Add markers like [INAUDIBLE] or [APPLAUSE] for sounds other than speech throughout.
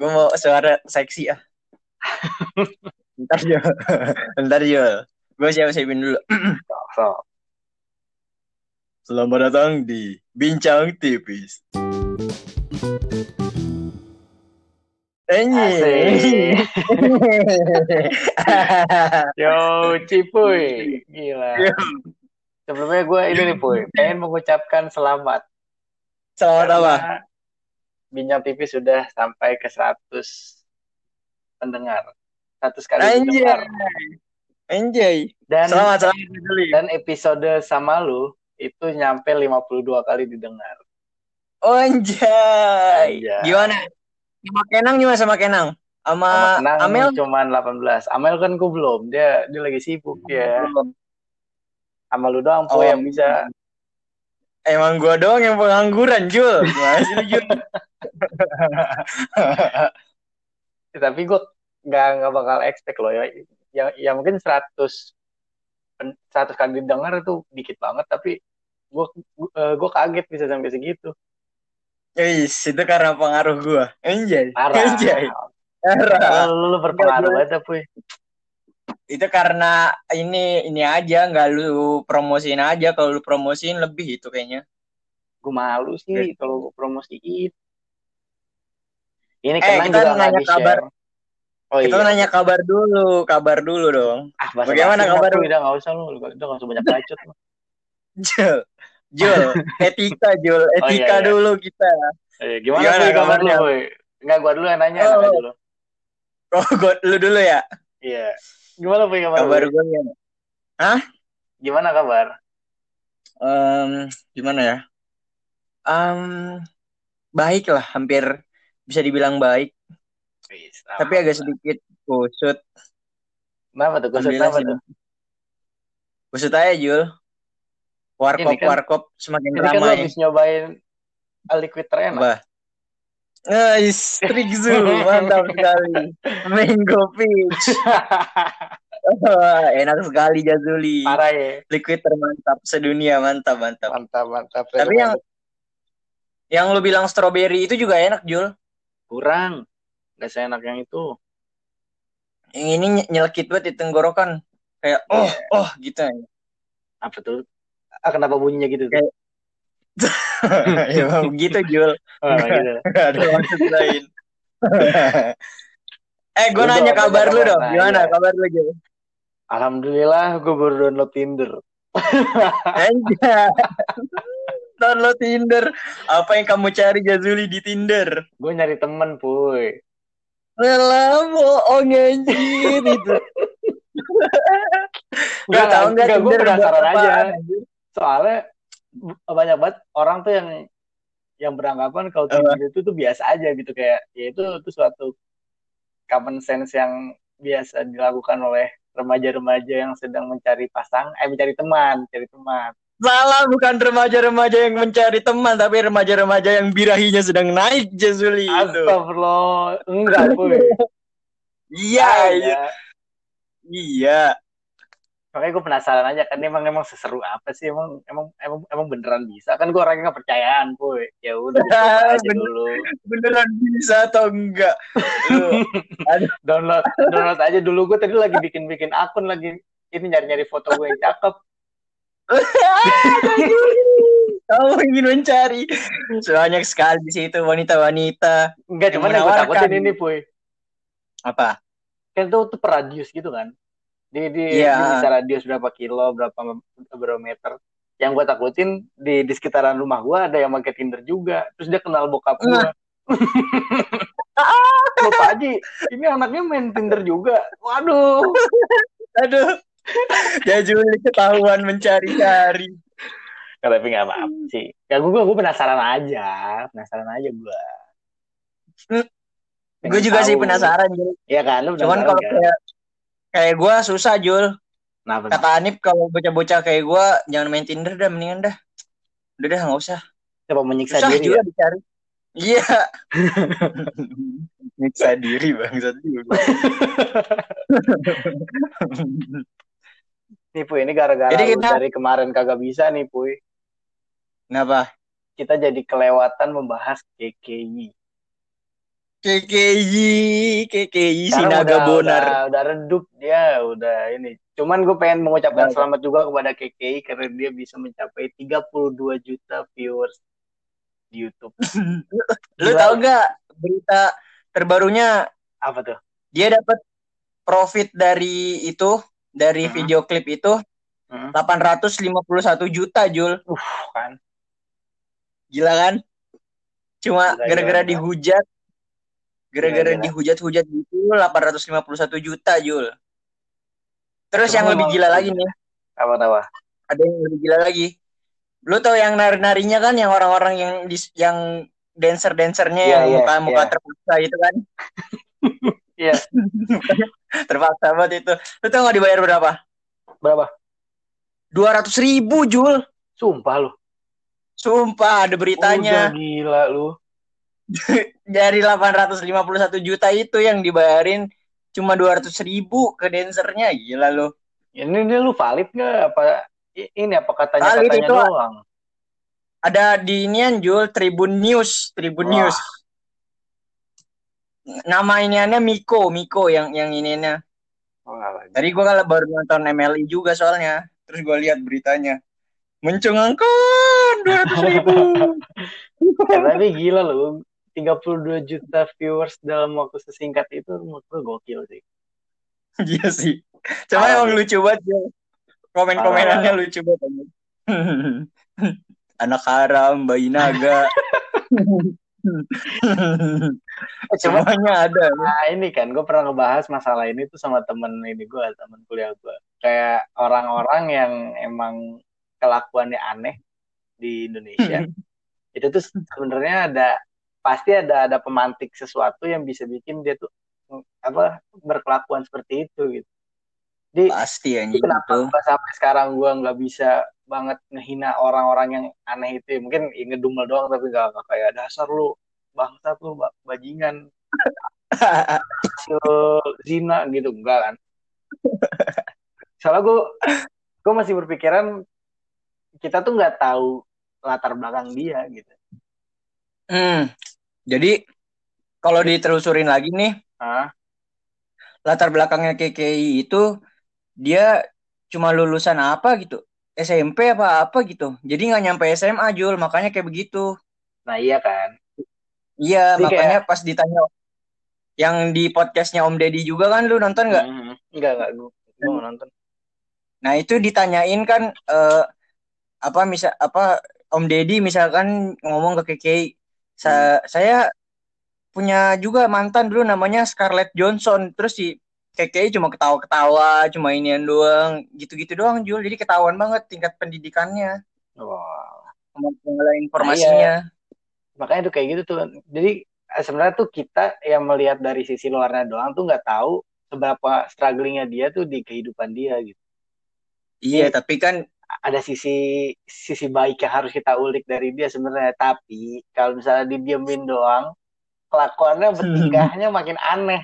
Gue mau suara seksi ah. [LAUGHS] Ntar Jul. [LAUGHS] Ntar Jul. Gue siapa siapin dulu. [CLEARS THROAT] So, Selamat datang di Bincang Tipis. Anjing. [LAUGHS] Yo, Cipuy. Gila. Sebelumnya gue ini nih, Puy. Pengen mengucapkan selamat. Selamat apa? Bincang TV sudah sampai ke 100 pendengar. 100 kali Anjay. pendengar. Anjay. Dan, Selamat selamat dan episode sama lu itu nyampe 52 kali didengar. Oh, anjay. Anjay. Gimana? Sama Kenang gimana sama Kenang? Sama Sama Kenang Amel? cuman 18. Amel kan gue belum. Dia dia lagi sibuk ya. Sama lu doang, Oh. Puy, yang bisa. Emang gua doang yang pengangguran, Jul. Gimana sih Jul? Tapi gue nggak nggak bakal expect loh ya. Ya, ya mungkin 100 pen- 100 kali didengar itu dikit banget tapi gue gue kaget bisa sampai segitu Wis, itu karena pengaruh gua. Anjay. parah Anjay. Parah. lu, lu berpengaruh banget puy Itu karena ini ini aja nggak lu promosiin aja. Kalau lu promosiin lebih itu kayaknya. gue malu sih kalau gue promosiin ini Eh, kita juga nanya kabar. oh Kita iya nanya kabar dulu, kabar dulu dong. ah bahasa Bagaimana kabar lu? udah nggak usah lu udah nggak usah banyak bacot. [LAUGHS] Jul, Jul, [LAUGHS] etika Jul, etika iya. dulu kita. eh, gimana, Gimana lu kabarnya? Puy? nggak gue dulu yang nanya Oh. nanya dulu Oh, gua, lu dulu ya. iya gimana puy kabar, Kabar lu? gua gimana? gimana kabar Em, gimana ya? Em, baik lah, hampir bisa dibilang baik. Wis, Tapi agak sedikit kusut. Kenapa tuh? Kusut apa tuh? Kusut aja Jul. Warkop kan- warkop semakin Ini kan ramai. habis nyobain liquid enak. Nice, Trick Zoo, mantap sekali. Mango Peach. [LAUGHS] Enak sekali Jazuli. Parah ya. Liquid termantap sedunia, mantap, mantap. Mantap, mantap. Tapi yang yang lu bilang strawberry itu juga enak, Jul. kurang. Gak seenak yang itu. Yang ini ny- nyelekit banget di tenggorokan. Kayak oh, Iya. oh gitu. Apa tuh? Ah, kenapa bunyinya gitu? Kayak- ya emang gitu, Jul. Oh, gitu. Gak ada maksud lain. [LAUGHS] eh, gue nanya kabar lu dong. Nah, Gimana iya. kabar lu, Jul? Alhamdulillah gue baru download Tinder. [LAUGHS] Anjay. Download Tinder. Apa yang kamu cari Jazuli di Tinder? Gue nyari temen, puy. Lelah bohong anjir itu. Lu Enggak, tahu nggak enggak, gue Tinder penasaran aja. Soalnya banyak banget orang tuh yang yang beranggapan kalau Apa? Tinder itu tuh biasa aja gitu kayak ya itu itu suatu common sense yang biasa dilakukan oleh remaja-remaja yang sedang mencari pasang eh mencari teman mencari teman Salah bukan remaja-remaja yang mencari teman tapi remaja-remaja yang birahinya sedang naik Jazuli. Astagfirullah enggak puy [LAUGHS] Iya, iya. Iya. Makanya gue penasaran aja kan emang emang seseru apa sih emang emang emang emang beneran bisa kan gue orangnya nggak percayaan puy ya udah aja Bener. dulu Beneran bisa atau enggak? Lu, [LAUGHS] download download aja dulu gue tadi lagi bikin bikin akun lagi ini nyari nyari foto gue yang cakep [LAUGHS] Kamu ingin mencari banyak sekali di situ wanita-wanita. Enggak, cuman yang gue takutin ini, Puy. Apa? Kan itu tuh per radius gitu kan. Di, di, Iya. di bisa radius berapa kilo, berapa, berapa meter. Yang gue takutin di, di sekitaran rumah gue ada yang pakai Tinder juga. Terus dia kenal bokap gue. Loh [LAUGHS] Pak Haji, ini anaknya main Tinder juga. Waduh. Aduh. Jazuli ketahuan mencari-cari. Ya, tapi nggak apa-apa sih. Ya gue, gue penasaran aja. Penasaran aja gue. Gue juga sih penasaran. Iya kan, lu Cuman kalau kan? kayak kayak gue susah, Jul. Kenapa? Kata Anip kalau bocah-bocah kayak gue jangan main Tinder dah, mendingan dah. Udah dah nggak usah. Coba menyiksa Susah diri juga ya? dicari. Iya. [LAUGHS] Nyiksa diri bangsat juga. [LAUGHS] Nih Puy, ini gara-gara Jadi kita- dari kemarin kagak bisa nih Puy. Kenapa? Kita jadi kelewatan membahas KKI. KKI, KKI Sinaga udah, Bonar. Udah, udah redup dia, udah ini. Cuman gue pengen mengucapkan Udah. selamat juga kepada KKI karena dia bisa mencapai 32 juta viewers di YouTube. [LAUGHS] Lu tau gak berita terbarunya Apa tuh? dia dapat profit dari itu dari Hmm. video klip itu Hmm. 851 juta Jul. Uh, kan. Gila kan? Cuma gara-gara dihujat gara-gara gila. dihujat-hujat gitu 851 juta Jul. Terus Cuma yang lebih gila lagi nih, Apa tawa? ada yang lebih gila lagi. Lu tau yang nari-narinya kan yang orang-orang yang dis- yang dancer-dancernya Iya, yang iya, muka-muka iya. terpaksa itu kan. [LAUGHS] Iya. [LAUGHS] terpaksa banget itu. Lu tau gak dibayar berapa? Berapa? 200 ribu Jul. Sumpah lu. Sumpah ada beritanya. Udah gila lu. [LAUGHS] Dari 851 juta itu yang dibayarin cuma 200 ribu ke dancernya. Gila lu. Ini ini lu valid nggak apa ini apa katanya Valid katanya itu. doang? Ada di inian Jul Tribun News, Tribun Wah. News. Nama iniannya Miko, Miko yang yang ininya. Tadi gua kalau baru nonton MLI juga soalnya. Terus gua lihat beritanya. Mencengangkan 200 ribu. [LAUGHS] Ya, tapi gila lu. 32 juta viewers dalam waktu sesingkat itu menurut gue gokil sih. [LAUGHS] Iya sih. Cuma Parah, emang lucu banget ya. Komen-komenannya lucu banget. [LAUGHS] Anak haram, bayi naga. [LAUGHS] Semuanya ada. nah, ini kan gue pernah ngebahas masalah ini tuh sama temen ini gue, temen kuliah gue. Kayak orang-orang yang emang kelakuannya aneh di Indonesia. itu tuh sebenarnya ada pasti ada ada pemantik sesuatu yang bisa bikin dia tuh apa berkelakuan seperti itu gitu. Jadi Pasti Itu anjing kenapa itu. sampai sekarang gua nggak bisa banget ngehina orang-orang yang aneh itu ya. mungkin ya ngedumel doang tapi nggak kayak dasar lu bangsat lu ba- bajingan zina gitu enggak kan soalnya gua gua masih berpikiran kita tuh nggak tahu latar belakang dia gitu Hmm. Jadi kalau ditelusurin lagi nih ah latar belakangnya KKI itu dia cuma lulusan apa gitu? SMP apa apa gitu. Jadi nggak nyampe SMA Jul. Makanya kayak begitu. Nah iya kan? Iya Jadi makanya pas ditanya yang di podcastnya Om Deddy juga kan lu nonton nggak? Mhm. enggak enggak gua gua nggak nonton. Nah itu ditanyain kan eh, apa misal apa Om Deddy misalkan ngomong ke KKI sa- saya punya juga mantan dulu namanya Scarlett Johnson. Terus si KKI cuma ketawa-ketawa cuma inian doang gitu-gitu doang Jul. Jadi ketahuan banget tingkat pendidikannya. Wah mengenai informasinya. Makanya tuh kayak gitu tuh. Jadi eh, sebenarnya tuh kita yang melihat dari sisi luarnya doang tuh nggak tahu seberapa strugglingnya dia tuh di kehidupan dia gitu. Iya tapi kan ada sisi sisi baik yang harus kita ulik dari dia sebenarnya. Tapi kalau misalnya didiemin doang kelakuannya bertingkahnya makin aneh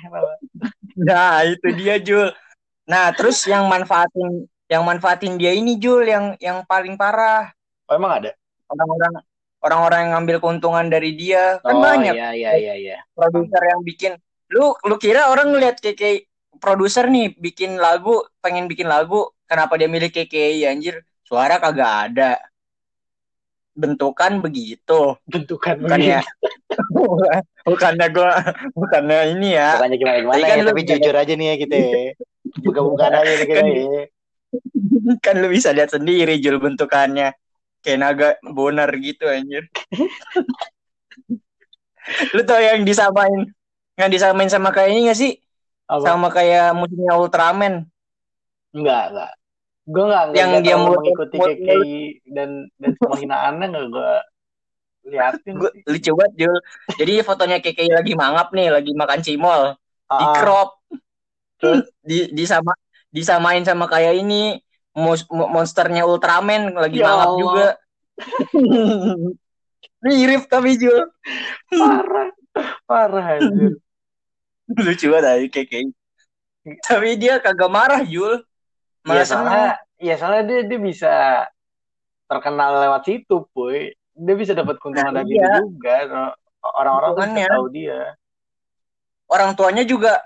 nah itu dia Jul. Nah terus yang manfaatin yang manfaatin dia ini Jul yang yang paling parah. Oh emang ada? Orang-orang orang-orang yang ngambil keuntungan dari dia. Kan oh banyak. iya iya iya iya. Produser yang bikin. Lu lu kira orang ngeliat KK produser nih bikin lagu pengen bikin lagu. Kenapa dia milih KK anjir suara kagak ada. Bentukan begitu. Bentukan bukannya [LAUGHS] bukannya gua bukannya ini ya? Bukannya gimana gimana Tapi kan ya? lu tapi bisa- jujur aja nih ya kita ya. buka-bukaan aja nih kita Kan- ya. [LAUGHS] kan lu bisa lihat sendiri jul bentukannya. Kayak naga bonar gitu anjir. [LAUGHS] Lu tau yang disamain yang disamain sama kayak ini gak sih? Apa? sama kayak musiknya Ultraman. Enggak, enggak. Gue enggak, Yang dia mulut- mengikuti mulut- KKI dan dan semua hinaannya enggak gue liatin. Sih. lucu banget Jul jadi fotonya KKI lagi mangap nih lagi makan cimol di Ah, crop Terus? di disama disamain sama kayak ini monsternya Ultraman lagi Ya mangap Allah. juga [LAUGHS] mirip tapi Jul parah, parah anjir. [LAUGHS] lucu banget KKI tapi dia kagak marah Jul malah seneng soalnya, ya soalnya dia dia bisa terkenal lewat situ, puy. Dia bisa dapat keuntungan Nah, dari iya. itu juga. Orang-orang bisa tahu dia. orang tuanya juga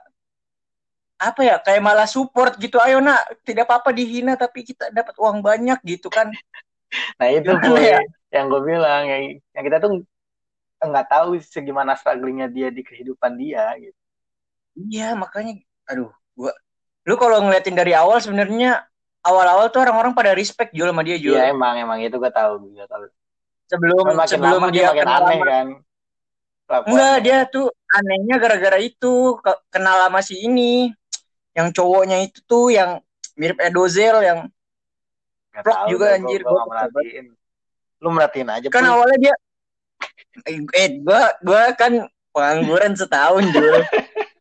apa ya kayak malah support gitu ayo nak tidak apa-apa dihina tapi kita dapat uang banyak gitu kan [LAUGHS] nah itu boy ya? yang gue bilang yang, yang kita tuh nggak tahu segimana strugglingnya dia di kehidupan dia gitu iya makanya aduh gua lu kalau ngeliatin dari awal sebenarnya awal-awal tuh orang-orang pada respect Jul sama dia Jul. Iya emang emang itu gue tahu gue tahu. Sebelum makin sebelum lama dia dia makin aneh kan. Enggak Kelakuannya. dia tuh anehnya gara-gara itu ke- kenal sama si ini. Yang cowoknya itu tuh yang mirip Edozel yang Vlog tahu juga, gua, anjir, nggak merhatiin. Lu merhatiin aja kan Puy. awalnya dia eh, gua gua kan pengangguran setahun Jul [LAUGHS]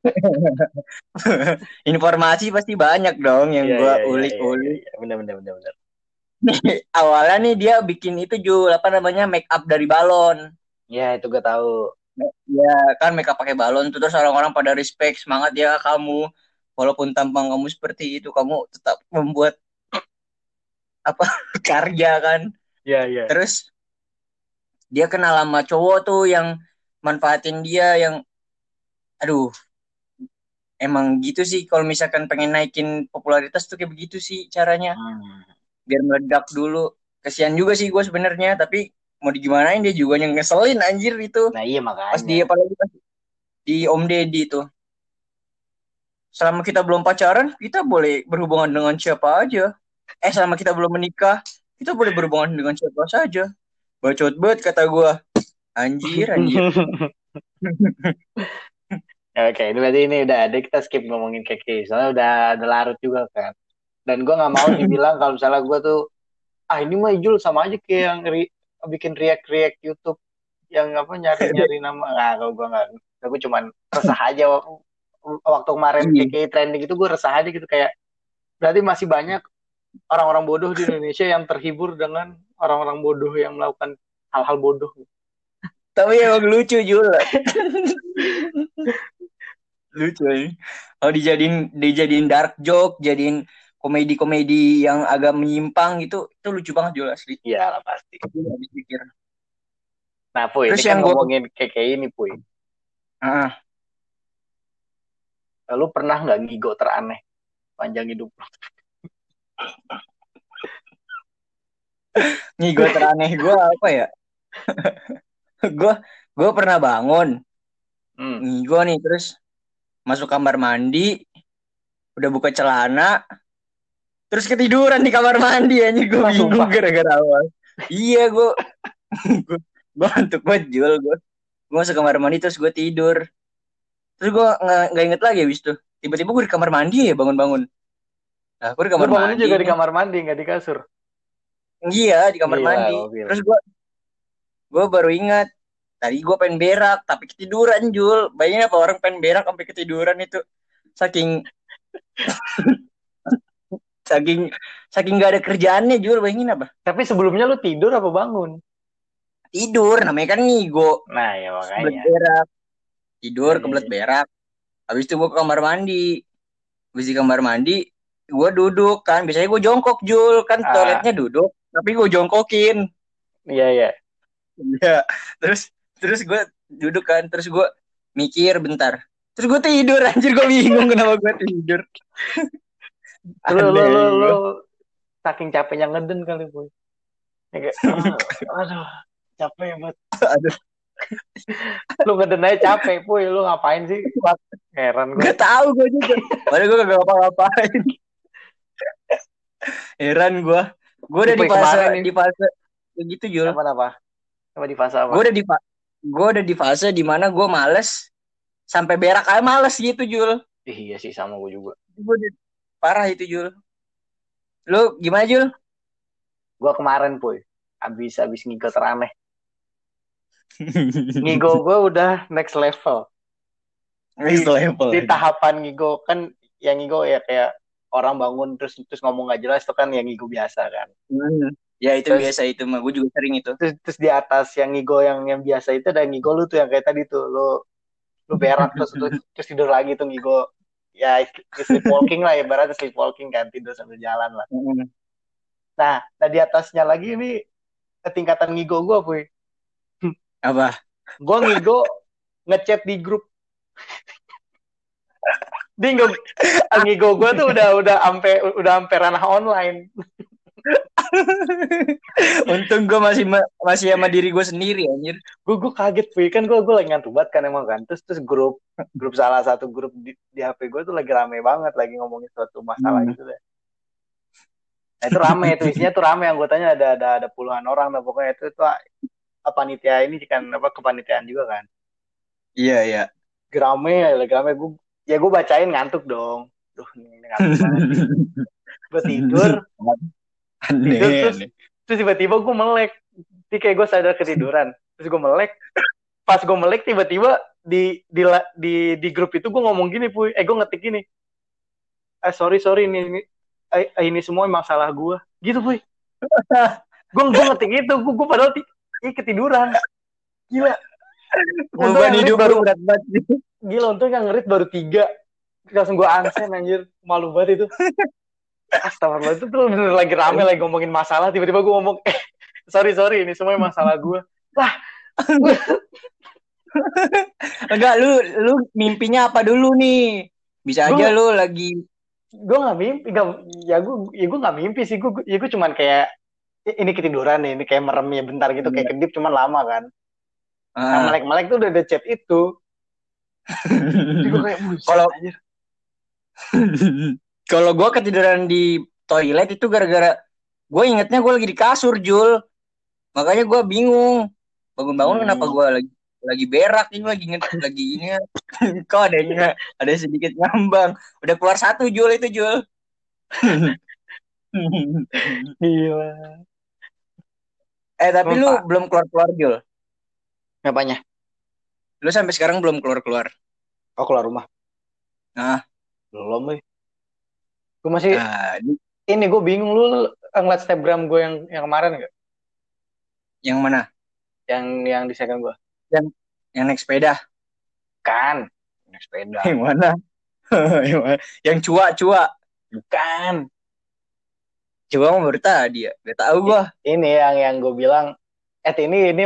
[LAUGHS] informasi pasti banyak dong yang Iya, gua iya, iya, ulik-ulik. iya, iya. bener bener bener bener. [LAUGHS] Awalnya nih dia bikin itu Jul apa namanya make up dari balon. Ya itu gue tahu. Ya kan make up pakai balon tuh terus orang-orang pada respect semangat ya kamu. Walaupun tampang kamu seperti itu kamu tetap membuat [CLEARS THROAT] apa [LAUGHS] karya kan. Iya iya. Terus dia kenal sama cowok tuh yang manfaatin dia yang aduh emang gitu sih kalau misalkan pengen naikin popularitas tuh kayak begitu sih caranya. Hmm. biar meledak dulu. Kesian juga sih gue sebenarnya tapi mau digimanain dia juga yang ngeselin anjir itu. Nah iya makanya. Pas dia apalagi pas di Om Deddy tuh selama kita belum pacaran kita boleh berhubungan dengan siapa aja. Eh selama kita belum menikah kita boleh berhubungan dengan siapa saja. Bacot banget kata gue anjir anjir [LAUGHS] Oke, ini berarti ini udah ada kita skip ngomongin keke, soalnya udah ada larut juga kan. Dan gue nggak mau dibilang kalau misalnya gue tuh, ah ini mah Jul sama aja kayak yang re- bikin react react YouTube yang apa nyari nyari [LAUGHS] nama. Nah, kalau gue nggak, gue cuman resah aja wak- waktu kemarin Iya. keke trending itu gue resah aja gitu kayak, berarti masih banyak orang-orang bodoh di Indonesia yang terhibur dengan orang-orang bodoh yang melakukan hal-hal bodoh. tapi emang lucu juga [LAUGHS] lucu ini kalau dijadiin dijadiin dark joke jadiin komedi-komedi yang agak menyimpang gitu itu lucu banget juga asli Iya lah pasti. Pikir Nah, Puy, Terus ini kan yang gua- ngomongin keke ini, Puy. ah Lu pernah nggak ngigo teraneh panjang hidup lu? [LAUGHS] gue teraneh gue apa ya [LAUGHS] gue gue pernah bangun Hmm. gue nih terus masuk kamar mandi udah buka celana terus ketiduran di kamar mandi aja gue bingung sumpah. gara-gara awal iya gue [LAUGHS] gue ngantuk banget jual gue gue masuk kamar mandi terus gue tidur terus gue nggak inget lagi abis itu tiba-tiba gue di kamar mandi ya bangun-bangun nah gue di kamar bangunnya mandi juga di kamar mandi, nggak di kasur. iya di kamar Gila, mandi gokil. terus gue gue baru ingat tadi gue pengen berak tapi ketiduran Jul. Bayangin apa orang pengen berak sampai ketiduran itu. Saking [LAUGHS] saking saking gak ada kerjaannya Jul. Bayangin apa? Tapi sebelumnya lu tidur apa bangun? tidur namanya kan ngigo. Nah, ya kebelet makanya. berak. Tidur Iya, kebelet berak. Habis itu gue ke kamar mandi. Habis di kamar mandi gue duduk kan. Biasanya gue jongkok Jul. Kan Ah. toiletnya duduk tapi gue jongkokin. Iya, iya. Iya, terus terus gue duduk kan, terus gue mikir bentar. Terus gue tidur anjir gue bingung kenapa gue tidur. [LAUGHS] Aneh lu, gua. lu, saking capeknya ngeden kali, Puy. Ya, kayak, [LAUGHS] ah, aduh, capek banget. Aduh. [LAUGHS] Lu ngeden aja capek, Puy. Lu ngapain sih? Heran gue. Gak tahu gue juga. Padahal gue gak ngapa-ngapain. Heran gue. Gue udah di fase di fase begitu Jul. Apa, apa? Apa di fase apa? Gue udah di fa- gue udah di fase di mana gue males sampai berak aja males gitu Jul. Iya sih, sama gue juga. Gue parah itu Jul. Lu gimana Jul? Gue kemarin, Puy. Abis, abis ngigo teraneh. Ngigo gue udah next level. Next level. di tahapan ngigo kan yang ngigo ya kayak orang bangun terus terus ngomong nggak jelas itu kan yang ngigo biasa kan Hmm. Ya itu Terus- biasa itu mah gue juga sering itu. terus terus di atas yang ngigo yang yang biasa itu ada ngigo lu tuh yang kayak tadi tuh. Lu lu berak terus terus, terus tidur lagi tuh ngigo ya sleepwalking lah ibaratnya sleepwalking kan tidur sambil jalan lah. Nah nah di atasnya lagi ini tingkatan ngigo gue puy. Apa? gue ngigo ngechat di grup. Dingo, Angigo gue tuh udah udah ampe udah ampe ranah online. [LAUGHS] Untung gue masih ma- masih sama diri gue sendiri anjir. Gue gue kaget, Puy. Kan gue gue lagi ngantuk banget kan emang kan. Terus terus grup grup salah satu grup di, di HP gue tuh lagi rame banget lagi ngomongin suatu masalah Hmm. gitu deh. Nah, itu rame itu isinya tuh rame anggotanya ada ada ada puluhan orang nah pokoknya itu itu apa panitia ini kan apa kepanitiaan juga kan. Iya iya. Rame lagi rame gue ya gue bacain ngantuk dong. Duh, ini ngantuk banget. [LAUGHS] Gue tidur, [LAUGHS] Aneh. Terus- aneh. terus tiba-tiba gue melek. Jadi kayak gue sadar ketiduran. Terus gue melek. Pas gue melek tiba-tiba di di di di grup itu gue ngomong gini puy. Eh gue ngetik gini. Eh sorry sorry ini ini eh, eh, ini semua emang salah gue gitu puy. [LAUGHS] Gue gue ngetik itu. Gue gue padahal ti- ih, ketiduran. Gila. Beban hidup baru baru berat banget. gila untung yang ngerit baru tiga. Langsung gue ansen anjir. Malu banget itu [LAUGHS] Astagfirullah itu tuh bener lagi rame lagi ngomongin masalah. Tiba-tiba gue ngomong eh sorry sorry ini semua masalah gue [LAUGHS] Enggak lu lu mimpinya apa dulu nih? Bisa aja Gua- lu lagi gue nggak mimpi gak, ya gue ya gue nggak mimpi sih. Gue ya gue cuman kayak "I- ini ketiduran nih ini kayak merem ya bentar gitu kayak kedip cuman lama kan. Nah, ah, melek-melek tuh udah ada chat itu. [LAUGHS] Jadi gue kayak "Buset, Kalau- anjir." [LAUGHS] Kalau gua ketiduran di toilet itu gara-gara gue ingetnya gue lagi di kasur Jul. Makanya gua bingung. Bangun-bangun Hmm. kenapa gua lagi lagi berak ini lagi inget lagi ini [LAUGHS] kok adanya ada sedikit ngambang. Udah keluar satu Jul itu Jul. [LAUGHS] gila eh tapi lu Lupa. belum keluar-keluar Jul. apanya Lu sampai sekarang belum keluar-keluar. oh keluar rumah Ah. belum gue gue masih Ah, di- ini gue bingung lu ngeliat snapgram gue yang yang kemarin gak yang mana? yang yang di second gue Yang naik sepeda. kan naik sepeda Yang mana? [LAUGHS] Yang? Yang cua-cua. bukan Cua mah baru tadi ya. Gak tau gua. ini yang yang gue bilang eh ini ini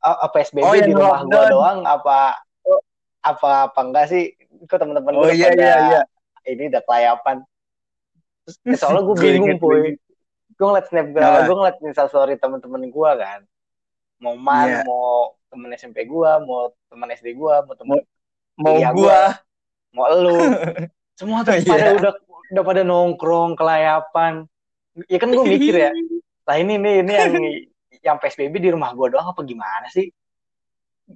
apa SBB Oh, yang di rumah gue doang apa apa apa enggak sih kok teman-teman gue Oh iya iya iya. ini udah kelayapan Terus, eh, soalnya gue bingung inget. gue ngeliat snapgram Kenapa? gue ngeliat instastory temen-temen gue kan mau man Iya. mau temen SMP gue mau temen SD gue mau temen Mau Iya, gua. mau elu [LAUGHS] semua tuh Iya. pada udah udah pada nongkrong kelayapan ya kan gue mikir ya lah ini nih ini yang [LAUGHS] yang PSBB di rumah gue doang apa gimana sih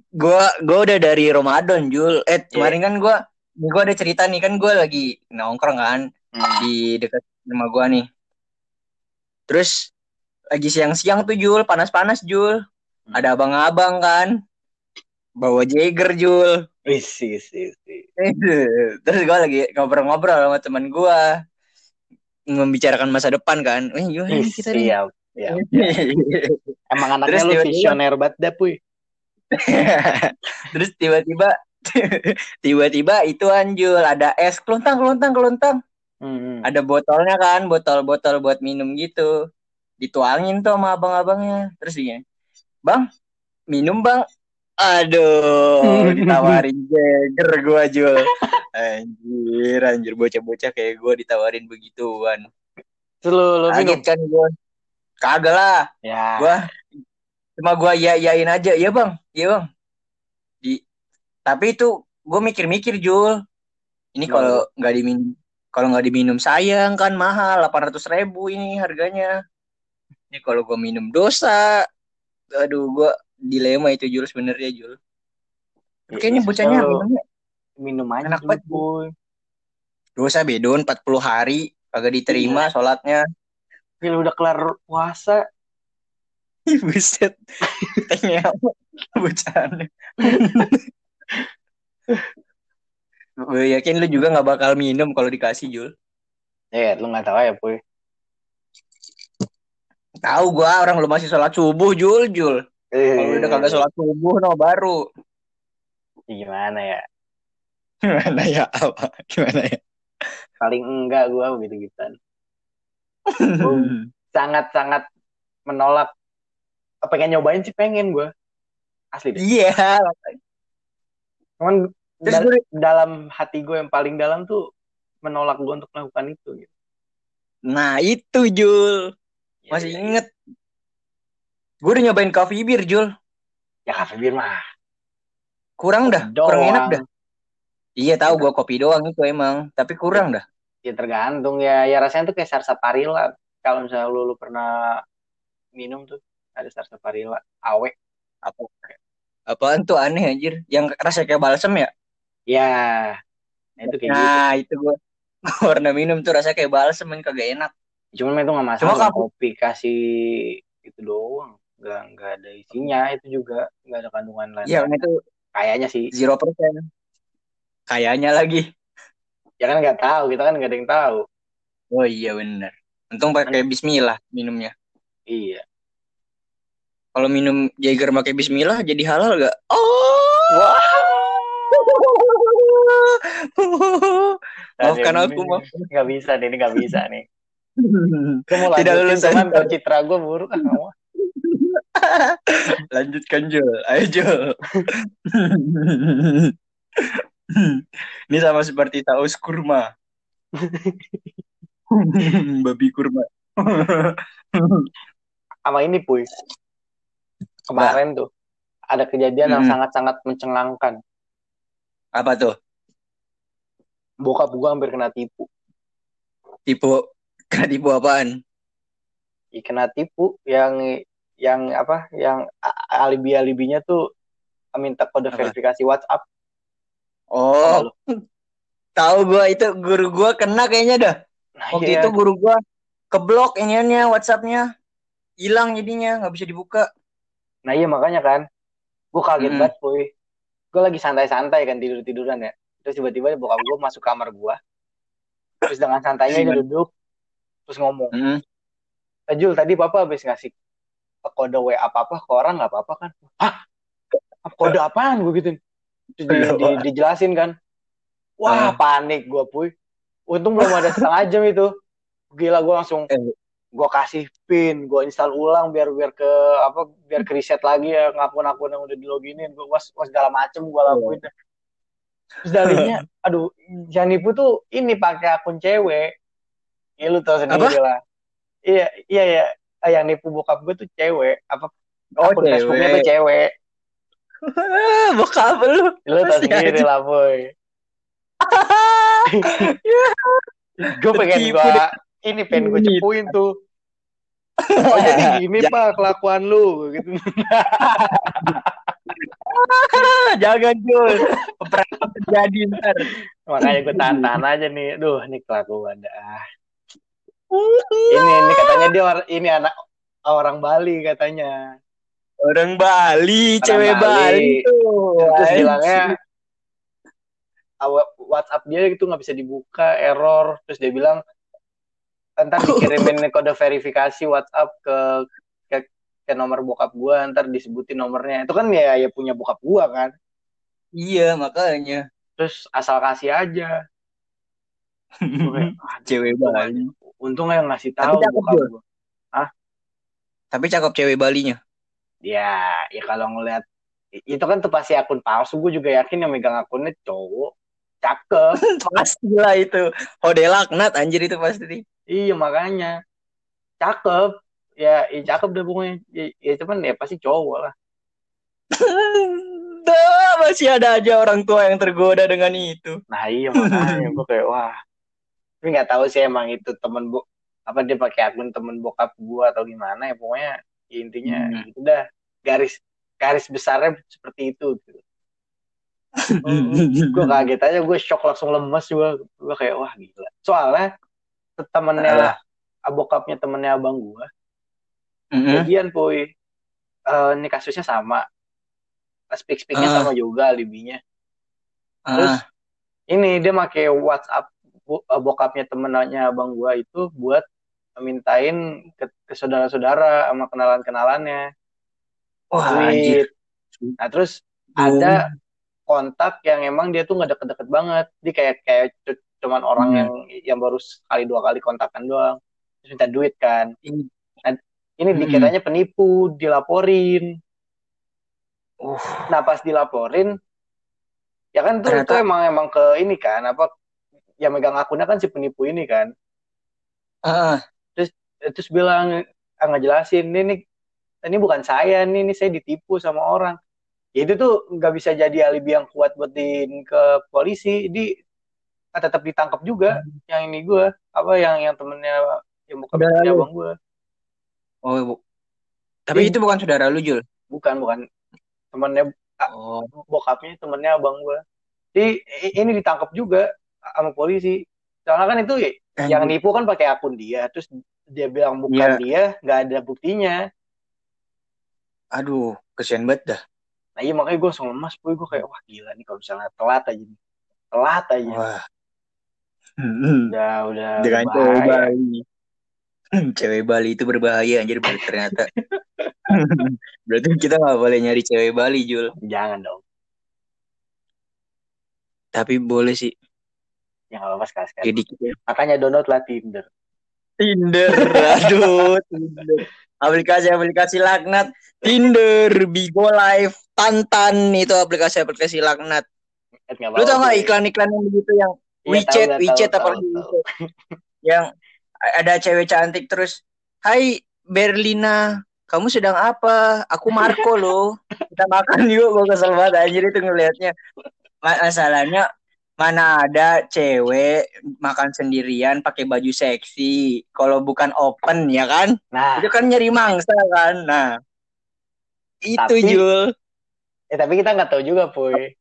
Gua gua udah dari Ramadan, Jul. Eh, Iya. kemarin kan gua gua ada cerita nih kan gua lagi nongkrong kan di dekat rumah gua nih. Terus lagi siang-siang tuh Jul, panas-panas Jul. Hmm. Ada abang-abang kan. Bawa Jagger Jul. Sih, sih, sih. [LAUGHS] Terus gue lagi ngobrol-ngobrol sama teman gue membicarakan masa depan kan. Eh, Ih, nih kita nih? siap. siap. [LAUGHS] Emang anaknya Terus lu tiba-tiba- visioner banget dah, puy. [LAUGHS] Terus tiba-tiba tiba-tiba itu anjul ada es kelontang kelontang kelontang. Hmm. Ada botolnya kan, botol-botol buat minum gitu. Dituangin tuh sama abang-abangnya. Terus dia, "Bang, minum, Bang." Aduh, [LAUGHS] ditawarin Jagger gua Jul. Anjir, anjir bocah-bocah kayak gua ditawarin begituan. Terus lu, lu minum? Kan gua. Kagak lah. Ya. Gua cuma gua ya yain aja. Iya, Bang. Iya, Bang. Di tapi itu gua mikir-mikir, Jul. Ini kalau nggak diminum kalau nggak diminum sayang kan mahal 800 ribu ini harganya. Ini kalau gua minum dosa. Aduh, gua dilema itu Jul sebenarnya, Jul. Ya, Kayaknya ya, bocahnya minumnya minum aja Enak banget. puy. dosa bedon 40 hari kagak diterima sholatnya. Gila udah kelar puasa. Ih, Buset. [LAUGHS] Tanya apa? Bocahnya. [LAUGHS] Gue yakin lu juga nggak bakal minum kalau dikasih Jul. Ya, lu nggak tahu ya, puy. Tahu gua orang lu masih sholat subuh Jul Jul. Kalau udah kagak sholat subuh no baru. Gimana ya? Gimana ya apa? Gimana ya? Paling enggak gua begitu-gituan. Sangat-sangat menolak. Pengen nyobain sih pengen gua. Asli deh. Iya. Cuman Terus dal- gue- dalam hati gue yang paling dalam tuh menolak gue untuk melakukan itu gitu. Nah itu Jul. Ya, Masih ya, inget. Gue udah nyobain coffee beer Jul. Ya kafe bir mah. Kurang dah. Kurang Doang. enak dah. Iya tahu gue kopi doang itu emang. Tapi kurang dah. Ya tergantung ya. Ya rasanya tuh kayak sarsaparilla. Kalau misalnya lu, lu pernah minum tuh ada sarsaparilla awe. Apa? Apaan tuh aneh anjir. Yang rasanya kayak balsam ya? Ya. Nah, itu kayak gitu. Nah itu gue. Gue [LAUGHS] pernah minum tuh rasanya kayak balsam yang kagak enak. Cuman itu nggak masalah. Cuma kopi kasih itu doang. Nggak nggak ada isinya itu juga nggak ada kandungan lain. Iya itu Kayaknya sih. zero persen. Kayaknya lagi. Ya kan nggak tahu. Kita kan nggak ada yang tahu. Oh iya bener. Untung pakai Bismillah minumnya. Iya. Kalau minum Jaeger pakai Bismillah jadi halal gak? Oh. Wah. [LAUGHS] [LAUGHS] Maafkan aku, ini maaf. Nggak bisa nih. Ini nggak bisa nih. Gue mau Tidak lulus cuman kalau citra gue buruk ah mau. [LAUGHS] Lanjutkan Jul, ayo Jul. [LAUGHS] Ini sama seperti taus kurma. Babi kurma. Sama ini puy. Kemarin tuh ada kejadian yang Mm-mm. sangat-sangat mencengangkan. Apa tuh? Bokap gue hampir kena tipu. Tipu kena tipu apaan? Ya, kena tipu yang yang apa? Yang alibi alibinya tuh minta kode Apa? verifikasi WhatsApp. Oh, [LAUGHS] tahu gua itu guru gua kena kayaknya dah. Nah, Waktu iya. itu guru gua keblok iniannya WhatsAppnya hilang jadinya nggak bisa dibuka. Nah iya makanya kan, gue kaget Mm-mm. banget boy. Gue lagi santai-santai kan tidur tiduran ya. Terus tiba-tiba bokap gue masuk kamar gue. Terus dengan santainya dia duduk, terus ngomong, Mm. "Eh, Jul tadi papa habis ngasih kode WA apa-apa ke orang nggak apa-apa kan? Hah? Kode apaan gue gitu? Terus di- di- dijelasin kan. Wah Ah. panik gue puy. Untung belum ada setengah [LAUGHS] jam itu. Gila gue langsung Eh. gue kasih pin, gue install ulang biar biar ke apa biar ke reset lagi ya akun-akun yang udah di loginin, gue was, was segala macem gue lakuin. Terus dalinya, [LAUGHS] aduh, yang nipu tuh ini pakai akun cewek. Ya lu tau sendiri lah. Iya, iya ya. Yang nipu bokap gue tuh cewek. Apa Oh, akun Facebooknya tuh cewek. [LAUGHS] Bokap lu. Lu tau sendiri aja. lah boy. [LAUGHS] gue pengen gue ini pengen gue cepuin tuh. Oh jadi gini pak kelakuan lu gitu. [LAUGHS] Jangan Jul. Peperangan terjadi ntar. Makanya gue tahan-tahan aja nih. Duh, ini kelakuan dah. Ini ini katanya dia ini anak orang Bali katanya. Orang Bali, Orang cewek Bali. Bali tuh. Terus Anjir. bilangnya WhatsApp dia itu nggak bisa dibuka, error. Terus dia bilang ntar dikirimin kode verifikasi WhatsApp ke ke, nomor bokap gua, ntar disebutin nomornya. Itu kan ya ya punya bokap gua kan. Iya, makanya. Terus asal kasih aja. Gua kayak, "Aduh, [LAUGHS] Cewek Bali. Untung yang ngasih Tapi tahu cakep bokap dia. gua. Tapi cakep cewek Balinya. Ya, ya kalau ngeliat itu kan tuh pasti akun palsu. Gue juga yakin yang megang akunnya cowok. Cakep. [LAUGHS] Pastilah itu. Hode laknat anjir itu pasti. Iya makanya. Cakep. Ya, ya cakep deh pokoknya. Ya, ya cuman ya pasti cowok lah. [LAUGHS] Duh, masih ada aja orang tua yang tergoda dengan itu. Nah iya makanya gue kayak wah. Tapi nggak tahu sih emang itu temen bu apa dia pakai akun temen bokap gue atau gimana ya pokoknya ya intinya Hmm. gitu dah garis garis besarnya seperti itu gitu. [LAUGHS] gue kaget aja gue shock langsung lemes gue gue kayak wah gila soalnya temennya bokapnya temennya abang gue Mm-mm. kejadian puy Eh, ini kasusnya sama speak speaknya Ah. sama juga alibinya terus Ah, ini dia pakai WhatsApp eh, bokapnya temennya abang gua itu buat mintain ke, ke saudara-saudara sama kenalan-kenalannya wah duit. anjir. Nah terus Duh. ada kontak yang emang dia tuh nggak deket-deket banget. Dia kayak kayak cu- cuman orang Hmm. yang yang baru sekali dua kali kontakan doang. Terus minta duit kan. Ini- Ini Hmm. dikiranya penipu, dilaporin. Uh, Nah pas dilaporin Ya kan tuh, Ternyata- tuh emang emang ke ini kan apa yang megang akunnya kan si penipu ini kan. Ah, Terus bilang ah, ngejelasin ini nih ini bukan saya nih, ini saya ditipu sama orang. Ya itu tuh nggak bisa jadi alibi yang kuat buat di ke polisi. Di tetap ditangkap juga yang ini gue apa yang yang temennya yang bukan temennya abang gue oh, bu- tapi Ih. itu bukan saudara lu Jul. bukan bukan temennya Oh, bokapnya temennya abang gue. Jadi ini ditangkap juga sama polisi. Soalnya kan itu ya, yang nipu kan pakai akun dia, terus dia bilang bukan Iya. dia, nggak ada buktinya. aduh, kesian banget dah. Nah iya makanya gue langsung lemas, boy gue kayak wah gila nih kalau misalnya telat aja nih, telat aja, Wah. udah udah Dengan bahaya. Bali. [CLEARS THROAT] cewek Bali itu berbahaya anjir ternyata. [LAUGHS] berarti kita nggak boleh nyari cewek Bali Jul. Jangan dong, Tapi boleh sih. ya nggak apa-apa sekali-sekali. Kayak dikit ya. Makanya download lah Tinder. Tinder, aduh, Tinder. Aplikasi-aplikasi laknat. Tinder, Bigo Live, Tantan itu aplikasi-aplikasi laknat. Eh, Lu tau gak iklan-iklan yang begitu yang Iya, WeChat, WeChat tahu, apa tahu, gitu. tahu. Yang ada cewek cantik terus, Hai Berlina, kamu sedang apa? Aku Marco [LAUGHS] loh. Kita makan yuk, gue kesel banget anjir itu ngelihatnya. Ma- Masalahnya mana ada cewek makan sendirian pakai baju seksi. Kalau bukan open ya kan? Nah, Itu kan nyari mangsa kan. Nah, itu Tapi- Jul. eh tapi kita nggak tahu juga, boy.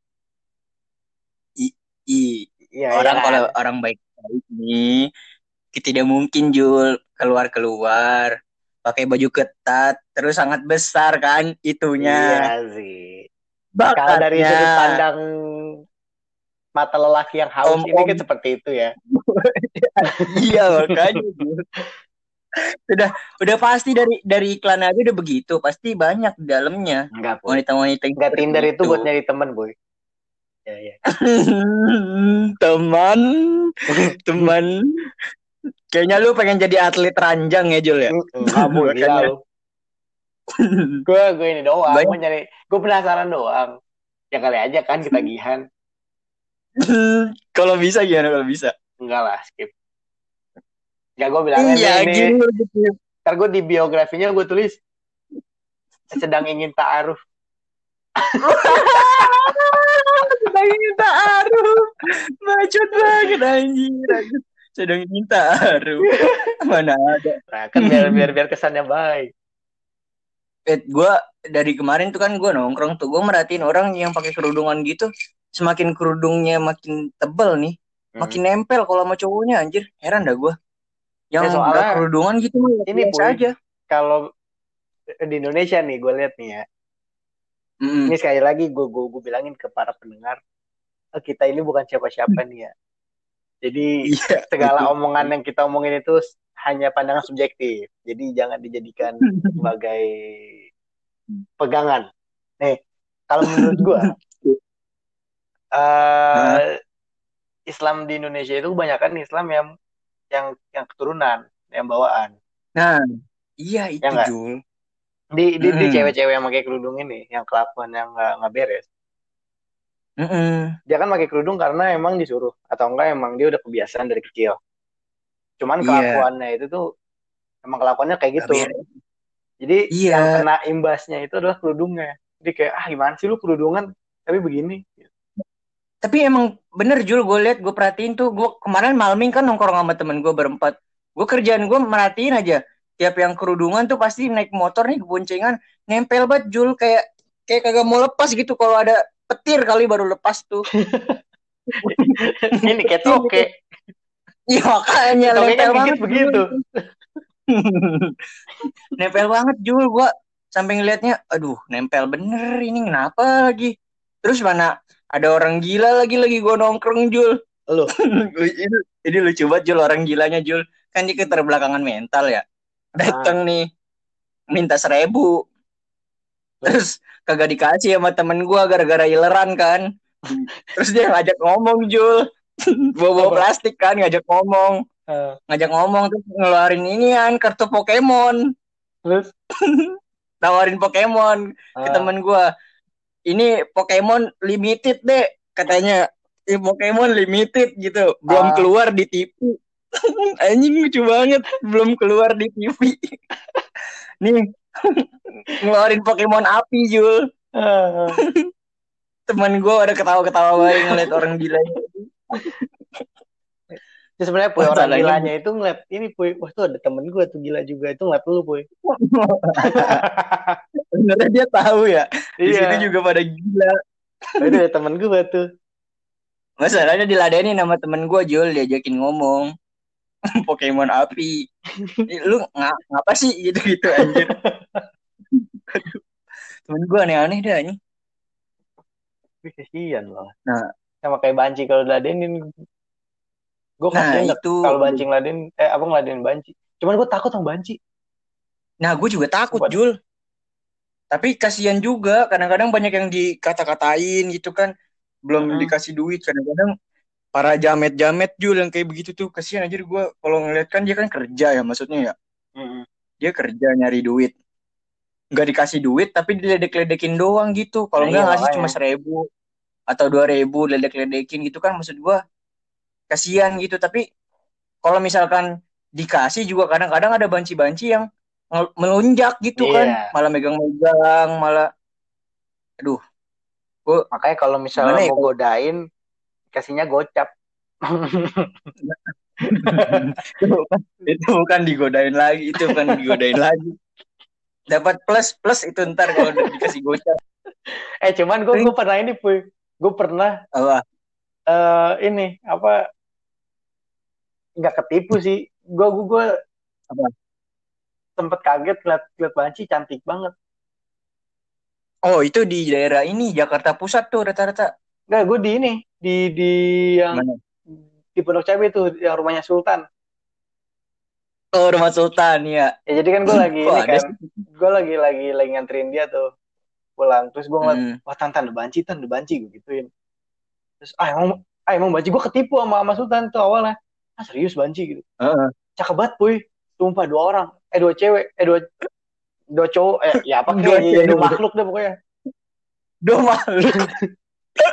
Ih, Iya, orang iya kan? kalau orang baik-baik nih tidak mungkin Jul keluar-keluar pakai baju ketat terus sangat besar kan itunya Iya sih. Kalau dari bakatnya sudut pandang mata lelaki yang haus Om- ini om. kan seperti itu ya. [LAUGHS] iya makanya Jul. udah udah pasti dari dari iklan aja udah begitu pasti banyak di dalamnya Enggak, boy. wanita-wanita yang Enggak Tinder itu buat nyari temen, boy. Ya, ya. teman [LAUGHS] teman [LAUGHS] kayaknya lu pengen jadi atlet ranjang ya Jul ya Enggak. [LAUGHS] Gila Makanya. lu. [LAUGHS] Gue gue ini doang, gue nyari gue penasaran doang. Ya kali aja kan ketagihan. [LAUGHS] kalau bisa gimana kalau bisa Enggak lah, skip. Ya gue bilangnya iya nih, nih, gitu ntar gue di biografinya gue tulis sedang ingin ta'aruf. sedang ingin taruh bacot banget anjir. Sedang ingin taruh [LAUGHS] mana ada Nah, kan biar biar biar kesannya baik. eh gue dari kemarin tuh kan gue nongkrong tuh gue merhatiin orang yang pakai kerudungan gitu semakin kerudungnya makin tebel nih Hmm. makin nempel kalau sama cowoknya anjir heran dah gue yang Ya, soalnya kerudungan gitu ini, aja Kalau di Indonesia nih gue lihat nih ya. Mm-mm. Ini sekali lagi gue gue bilangin ke para pendengar, eh, kita ini bukan siapa-siapa nih ya. Jadi iya segala betul. [LAUGHS] omongan yang kita omongin itu hanya pandangan subjektif. Jadi jangan dijadikan [LAUGHS] sebagai pegangan. Nih, kalau menurut gue, [LAUGHS] eh Islam di Indonesia itu kebanyakan Islam yang yang yang keturunan, yang bawaan. nah iya itu Ya? Jul Di di, di cewek-cewek yang pakai kerudung ini, yang kelakuan yang nggak nggak beres. Mm-mm. Dia kan pakai kerudung karena emang disuruh atau enggak emang dia udah kebiasaan dari kecil. Cuman Iya. kelakuannya itu tuh emang kelakuannya kayak gitu. Beres. Jadi Iya. yang kena imbasnya itu adalah kerudungnya. Jadi kayak ah gimana sih lu kerudungan tapi begini. Tapi emang bener Jul, gue liat, gue perhatiin tuh, gue kemarin malming kan nongkrong sama temen gue berempat. Gue kerjaan gue merhatiin aja, tiap yang kerudungan tuh pasti naik motor nih boncengan, nempel banget Jul, kayak kayak kagak mau lepas gitu. Kalau ada petir kali baru lepas tuh. ini kayak toke. Iya makanya Toke kan nempel banget begitu. nempel banget Jul, gue sampai ngeliatnya, aduh nempel bener ini kenapa lagi? Terus mana ada orang gila lagi lagi gue nongkrong Jul. Lu. [LAUGHS] ini, ini lucu banget Jul orang gilanya Jul. Kan dia keterbelakangan mental ya. Dateng nih minta seribu. Terus kagak dikasih sama temen gua gara-gara ileran kan. Terus dia ngajak ngomong Jul. Bawa-bawa plastik kan ngajak ngomong. Eh, Ngajak ngomong terus ngeluarin ini kan kartu Pokemon. terus [LAUGHS] Tawarin Pokemon ke ah, temen gua. Ini Pokemon limited deh. katanya eh, Pokemon limited gitu belum Ah. keluar di TV [LAUGHS] anjing lucu banget belum keluar di TV [LAUGHS] nih [LAUGHS] ngeluarin Pokemon api Jul [LAUGHS] teman gue ada ketawa-ketawa banget ngeliat orang gila Terus sebenarnya puy orang gilanya itu ngeliat ini puy, wah tuh ada temen gue tuh gila juga itu ngeliat lu puy. [LAUGHS] Sebenarnya dia tahu ya di Iya. situ juga pada gila itu ada temen gue tuh. masalahnya diladenin sama temen gue Jul diajakin ngomong [LAUGHS] Pokemon api lu nga, ngapa sih gitu gitu anjir [LAUGHS] temen gue aneh-aneh dah ini Wih, kasihan loh. Nah. sama kayak banci kalau ladenin. Gue nah itu kalau banci ngeladenin, eh apa ngeladenin banci. Cuman gue takut sama banci. nah gue juga takut Buat- Jul tapi kasihan juga kadang-kadang banyak yang dikata-katain gitu kan belum Mm-mm. dikasih duit kadang-kadang para jamet-jamet Jul yang kayak begitu tuh. Kasihan aja gue kalau ngeliat kan dia kan kerja ya maksudnya ya. Dia kerja nyari duit. Nggak dikasih duit tapi diledek-ledekin doang gitu. Kalau Nah, nggak iya, ngasih cuma seribu atau dua ribu ledek-ledekin gitu kan. Maksud gua kasihan gitu. Tapi kalau misalkan dikasih juga kadang-kadang ada banci-banci yang melunjak gitu Iya. kan malah megang-megang malah aduh. Makanya kalau misalnya ya, mau godain, kasihnya gocap. itu [LAUGHS] bukan, itu bukan digodain lagi itu bukan digodain lagi dapat plus plus itu ntar kalau udah dikasih gocap eh cuman gue gue pernah ini puy. Gue pernah apa eh ini apa nggak ketipu sih. Gue gue gue Apa? sempet kaget liat liat banci cantik banget. oh itu di daerah ini Jakarta Pusat tuh rata-rata Nggak, gue di ini di di yang Mana? di Pondok Cabe tuh yang rumahnya Sultan. Oh, rumah Sultan ya. Ya jadi kan gue lagi Kok ini kan, gue lagi lagi lagi nganterin dia tuh pulang. Terus gue ngeliat, Hmm. wah tan tan ada banci tan ada banci gue gituin. Terus ah emang ah emang banci gue ketipu sama sama Sultan tuh awalnya. Ah serius banci gitu. Heeh. Cakep banget puy. Sumpah dua orang, eh dua cewek, eh dua dua cowok, eh ya apa [LAUGHS] Dua kayak ya, dua cewek. makhluk deh pokoknya. Dua makhluk. [LAUGHS]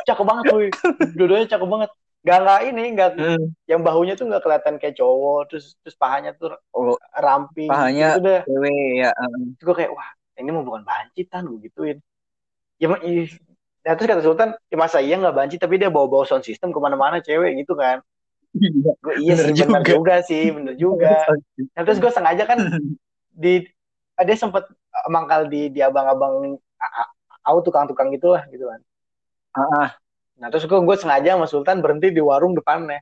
Cakep banget puy. Dua-duanya cakep banget. Gak nggak ini nggak Hmm. yang bahunya tuh nggak kelihatan kayak cowok terus terus pahanya tuh Oh, ramping Pahanya- gitu deh cewek ya. terus gue kayak wah ini mah bukan banci tan gue gituin ya. Nah, terus kata Sultan ya masa iya nggak banci tapi dia bawa bawa sound system ke mana-mana cewek gitu kan Iya. gue iya Bener sih bener juga. juga sih bener juga nah, terus gue sengaja kan [LAUGHS] di ada sempet mangkal di di abang-abang a- a- au tukang-tukang gitulah gitu kan Ah. Nah terus gue, gue sengaja sama Sultan berhenti di warung depannya.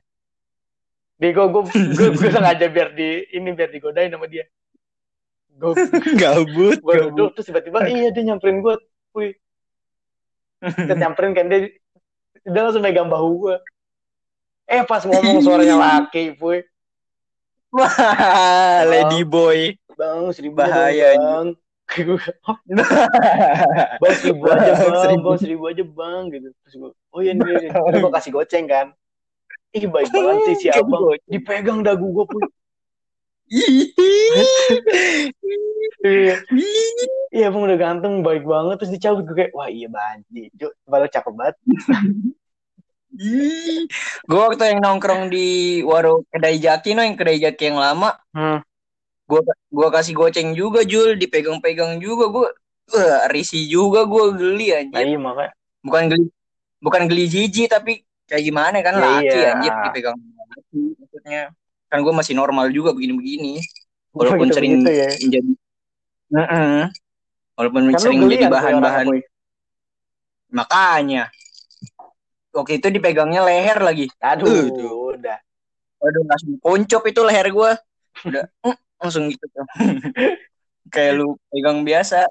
Di gue, gue, gue, gue sengaja biar di ini biar digodain sama dia. Gue, Gabut. gue gabut. duduk terus tiba-tiba iya dia nyamperin gue, wih, dia nyamperin kan dia, dia langsung megang bahu gue. Eh pas ngomong suaranya laki, puy. Wah, [LAUGHS] Lady Boy. Bang, seribu Bahaya, aja bang. [LAUGHS] bang seribu aja bang, Seribu. bang seribu aja bang gitu. Terus gue, oh iya nih, terus gue kasih goceng kan. Ih baik banget sih si abang. Dipegang dagu gue puy. Iya. Iya bang udah ganteng baik banget terus dicabut gue kayak wah iya banci Cuk, padahal cakep banget gue waktu yang nongkrong di warung kedai jaki no yang kedai jaki yang lama hmm. Gua gua kasih goceng juga Jul. Dipegang-pegang juga. Gua wah, risih juga gua geli nah anjir. Iya makanya bukan geli bukan geli jijik tapi kayak gimana kan? Ya, laki iya. anjir dipegang laki maksudnya. Kan gua masih normal juga begini-begini. Walaupun Begitu- sering begitu ya? menjadi Heeh. walaupun kan sering menjadi kan bahan-bahan. Boy, makanya. Oke itu dipegangnya leher lagi. aduh. Uh, udah. Waduh langsung poncop itu leher gua. Udah [LAUGHS] mm, langsung gitu tuh. [LAUGHS] Kayak lu pegang biasa.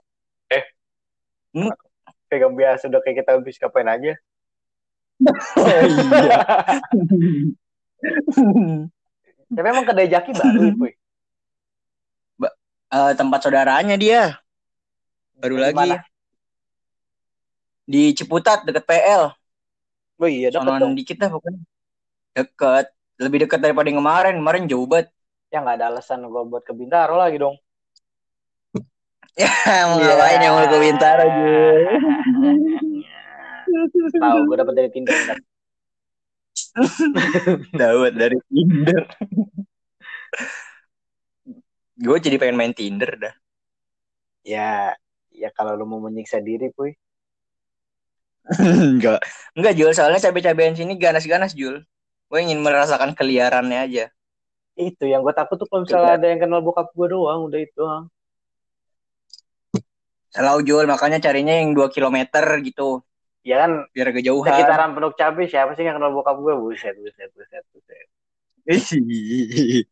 pegang biasa udah kayak kita habis kapain aja [LAUGHS] Oh iya. [LAUGHS] tapi emang kedai jaki baru ya Boy? Eh, tempat saudaranya dia baru Di lagi mana? di Ciputat deket PL. oh iya deket dong dikit dah pokoknya. Deket. Lebih deket daripada yang kemarin. Kemarin jauh banget. Ya nggak ada alasan gua buat ke Bintaro lagi dong [LAUGHS] Ya mau Iya. ngapain yang mau ke Bintaro Jul? [LAUGHS] tahu gue dapet dari Tinder [LAUGHS] bentar. Dawet dari Tinder. gue jadi pengen main Tinder dah. Ya, ya kalau lu mau menyiksa diri, puy. enggak. Enggak, Jul. Soalnya cabai-cabean sini ganas-ganas, Jul. Gue ingin merasakan keliarannya aja. Itu yang gue takut tuh kalau misalnya ada yang kenal bokap gue doang, udah itu doang. Selalu Jul, makanya carinya yang 2 km gitu. Ya kan, Biar kejauhan. sekitaran penduk cabai siapa sih yang kenal bokap gue? Buset, buset, buset, buset. [LAUGHS]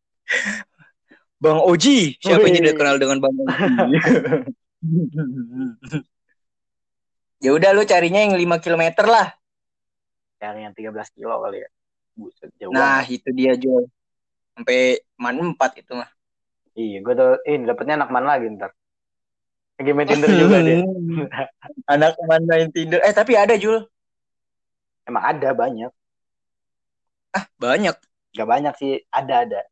Bang Oji, siapa yang tidak kenal dengan Bang Oji? [LAUGHS] ya udah lu carinya yang 5 km lah. Yang yang 13 kilo kali ya. Buset, jauh Nah, banget. itu dia Jul. Sampai man 4 itu mah. Iya, gue tuh, eh dapetnya anak mana lagi ntar. Lagi main Tinder juga dia. [LAUGHS] Anak man main Tinder. Eh, tapi ada Jul. Emang ada banyak. Ah, banyak. Gak banyak sih, ada-ada.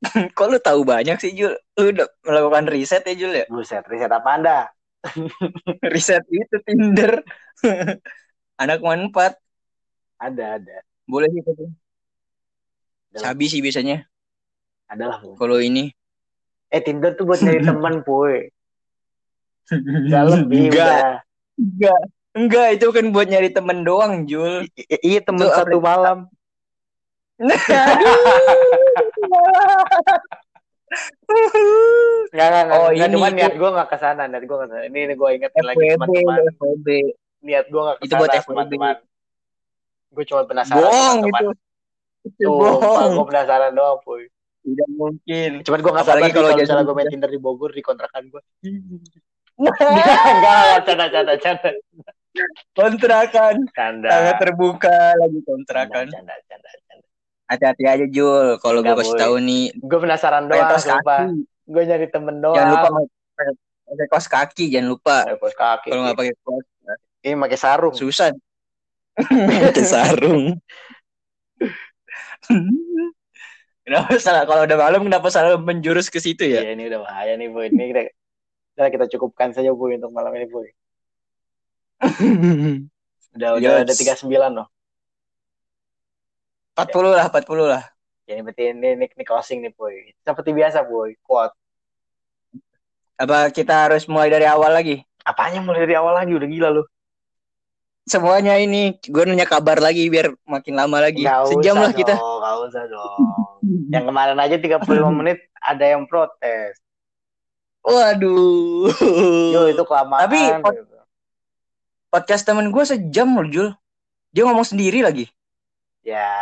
[LAUGHS] Kok lu tahu banyak sih Jul? Lu udah melakukan riset ya Jul ya? Buset, riset apa anda? [LAUGHS] riset itu Tinder. Anak man 4. Ada, ada. Boleh sih. Ada, Sabi sih biasanya. ada lah. Puy. Kalau ini. Eh, Tinder tuh buat nyari temen, puy. Gak lebih Enggak. udah. Enggak. Enggak, itu kan buat nyari temen doang, Jul. I- iya, temen satu apa? malam. Aduh. [LAUGHS] Nggak, nggak, nggak. Oh, ini cuman niat gue nggak ke sana. Niat gue ke sana. Ini, ini gue ingetin lagi teman-teman. Niat gue nggak Itu buat ke sana, teman-teman. Gue cuma penasaran, Bohong teman-teman. Tuh, gue penasaran doang, puy. Tidak mungkin. Cuman gue Apalagi sabar sih kalau misalnya gue main Tinder di Bogor di kontrakan gue. [LAUGHS] Enggak, canda, canda, canda. kontrakan. Canda. Sangat terbuka lagi kontrakan. Canda, canda, canda. Hati-hati aja Jul. Kalau gue kasih tahu nih. Gue penasaran doang, kaki. Gue nyari temen doang. Jangan lupa pakai kaos kaki. Jangan lupa. Kaos kaki. Kalau nggak pakai kaos Ini pakai sarung. susah. [LAUGHS] Pakai sarung. [LAUGHS] Kenapa salah? Kalau udah malam kenapa salah menjurus ke situ ya? Iya, ini udah bahaya nih, Boy. Ini kita, kita cukupkan saja, Boy, untuk malam ini, Boy. [LAUGHS] Udah, udah Yes. ada 39 loh. 40 lah, 40 lah. Ya, ini berarti ini, ini, ini closing nih, Boy. Seperti biasa, Boy. Quote. Apa kita harus mulai dari awal lagi? Apanya mulai dari awal lagi? Udah gila lu. Semuanya ini gue nanya kabar lagi biar makin lama lagi. Nggak Sejam usah lah kita. Dong, nggak usah dong. Yang kemarin aja 35 [LAUGHS] menit ada yang protes. Waduh. Yo, itu kelamaan. Tapi, gitu. podcast temen gue sejam loh Jul. Dia ngomong sendiri lagi. Ya,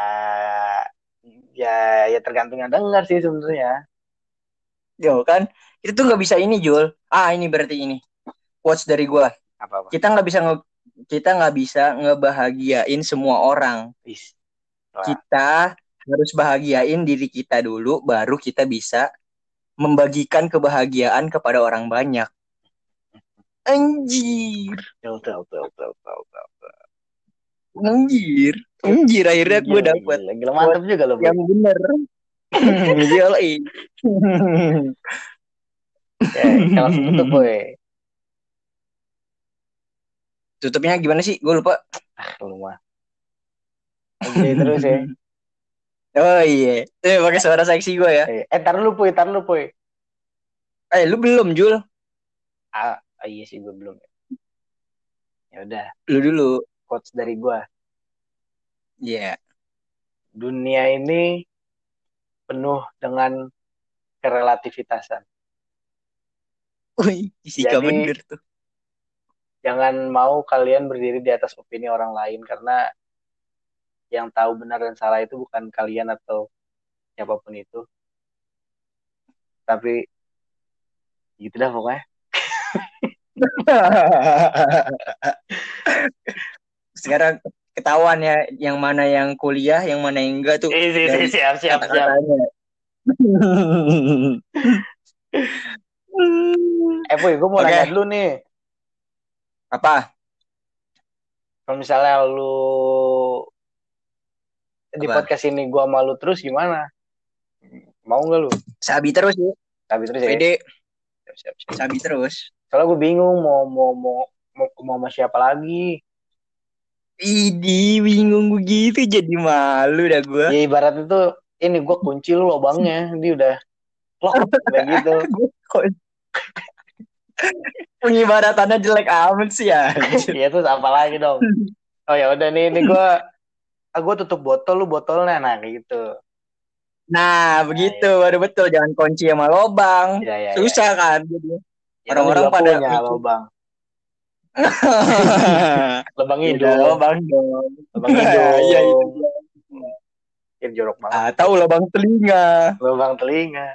ya, ya tergantung yang denger sih sebenarnya. Yo kan, itu tuh nggak bisa ini Jul. Ah ini berarti ini. Quotes dari gue. Apa apa? Kita nggak bisa nge kita nggak bisa ngebahagiain semua orang. Kita harus bahagiain diri kita dulu, baru kita bisa membagikan kebahagiaan kepada orang banyak. Anjir, anjir, anjir. Akhirnya gue Gila, dapet gila, gila. mantep juga loh. yang bener. [LAUGHS] Yoi. Ya, kalau tutup boy. Tutupnya gimana sih? Gue lupa. Ah, lu mah. Oke, terus ya. [LAUGHS] Oh iya, eh pakai suara seksi gue ya. Eh, eh, tar lu puy, tar lu puy. Eh, lu belum Jul? Ah, ah, iya sih gue belum. Ya udah, Lu dulu. quotes dari gua. Iya. Dunia ini penuh dengan kerelativitasan. Wih, fisika Jadi- bener tuh. Jangan mau kalian berdiri di atas opini orang lain karena yang tahu benar dan salah itu bukan kalian atau siapa pun itu. Tapi gitu dah pokoknya. [LAUGHS] Sekarang ketahuan ya yang mana yang kuliah, yang mana yang enggak tuh. Eh, dari siap, siap, siap. kata-katanya. [LAUGHS] Eh, Puy, gue mau Oke. nanya dulu nih. Apa? Kalau misalnya lu di Apa? podcast ini gua sama lu terus gimana? Mau nggak lu? Sabi terus ya. Tapi terus ya. Pede, Siap, siap, siap. sabi terus. Soalnya gue bingung mau mau mau mau, mau sama siapa lagi. Idi bingung begitu jadi malu dah gue. Ya ibarat itu ini gue kunci lu lubangnya, dia udah lock [LAUGHS] udah gitu. Pengibaratannya jelek amat sih ya. ya terus apa lagi dong? Oh ya udah nih, ini gue ah, gue tutup botol lu botolnya nah kayak gitu. Nah, begitu baru betul jangan kunci sama lobang. Ya, ya, Susah kan jadi. Ya, Orang-orang pada punya lubang. Lubang [LAUGHS] Udah hidung. lobang dong. Lubang [LAUGHS] hidung. Iya, iya. Ya, jorok banget. Atau lobang telinga. Lubang telinga.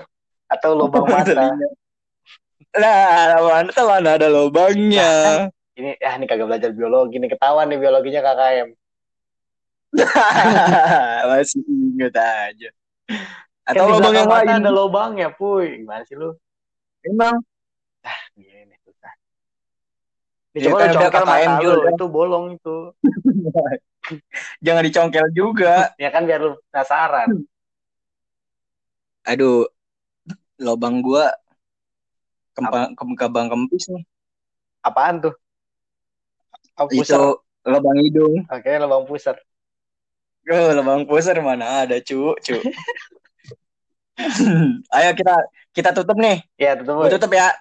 Atau Lubang mata. telinga. Lah, mana mana ada lobangnya. Ini ya ini kagak belajar biologi nih ketahuan nih biologinya KKM. [LAUGHS] Masih inget aja. Kan Atau di lobang yang lain. ada lubangnya, puy. Gimana sih lu? Emang Gini susah. Ini Ya coba kan lu udah congkel mata lu, itu bolong itu. [LAUGHS] jangan dicongkel juga. Ya kan biar lu penasaran. Aduh, lobang gua kempang kem kabang kempis nih. Apaan tuh? Oh. Itu lobang hidung. Oke, lubang pusar. Oh, lubang pusar mana ada, cu, cu. [LAUGHS] Ayo kita kita tutup nih. Ya, tutup, boy. tutup ya.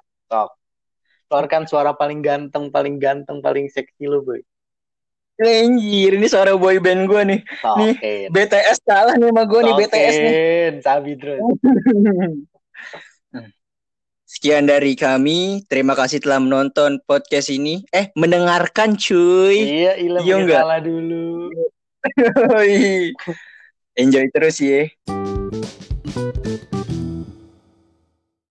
Keluarkan suara paling ganteng, paling ganteng, paling seksi lu, boy. Anjir, ini suara boy band gua nih. Nih. BTS kalah nih sama gua nih BTS nih. Sabi terus. [LAUGHS] Sekian dari kami. Terima kasih telah menonton podcast ini. Eh, mendengarkan cuy. Iya, Ilham Iya salah dulu. [LAUGHS] Enjoy terus ya.